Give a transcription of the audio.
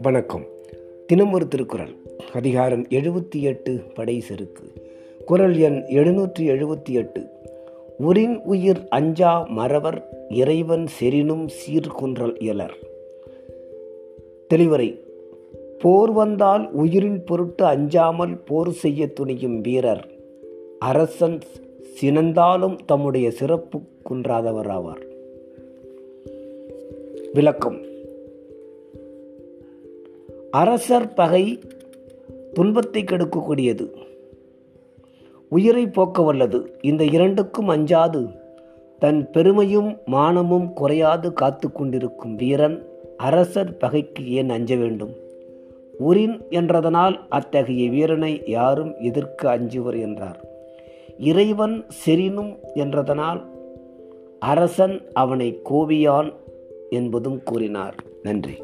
வணக்கம். தினம் ஒரு திருக்குறள். அதிகாரம் எழுபத்தி எட்டு படை செருக்கு. குரல் எண் எழுநூற்றி எழுபத்தி எட்டு உரின் உயிர் அஞ்சா மறவர் இறைவன் செரினும் சீர்குன்றல் இயலர் தெளிவரை. போர் வந்தால் உயிரின் பொருட்டு அஞ்சாமல் போர் செய்ய துணியும் வீரர். அரசன் சினந்தாலும் தம்முடைய சிறப்பு குன்றாதவர் ஆவார். விளக்கம். அரசர் பகை துன்பத்தை கெடுக்கக்கூடியது. உயிரை போக்க வல்லது இந்த இரண்டுக்கும் அஞ்சாது. தன் பெருமையும் மானமும் குறையாது காத்து கொண்டிருக்கும் வீரன் அரசர் பகைக்கு ஏன் அஞ்ச வேண்டும்? உரின் என்றதனால் அத்தகைய வீரனை யாரும் எதிர்க்க அஞ்சுவர் என்றார். இறைவன் செறினும் என்றதனால் அரசன் அவனை கோவியான் என்பதும் கூறினார். நன்றி.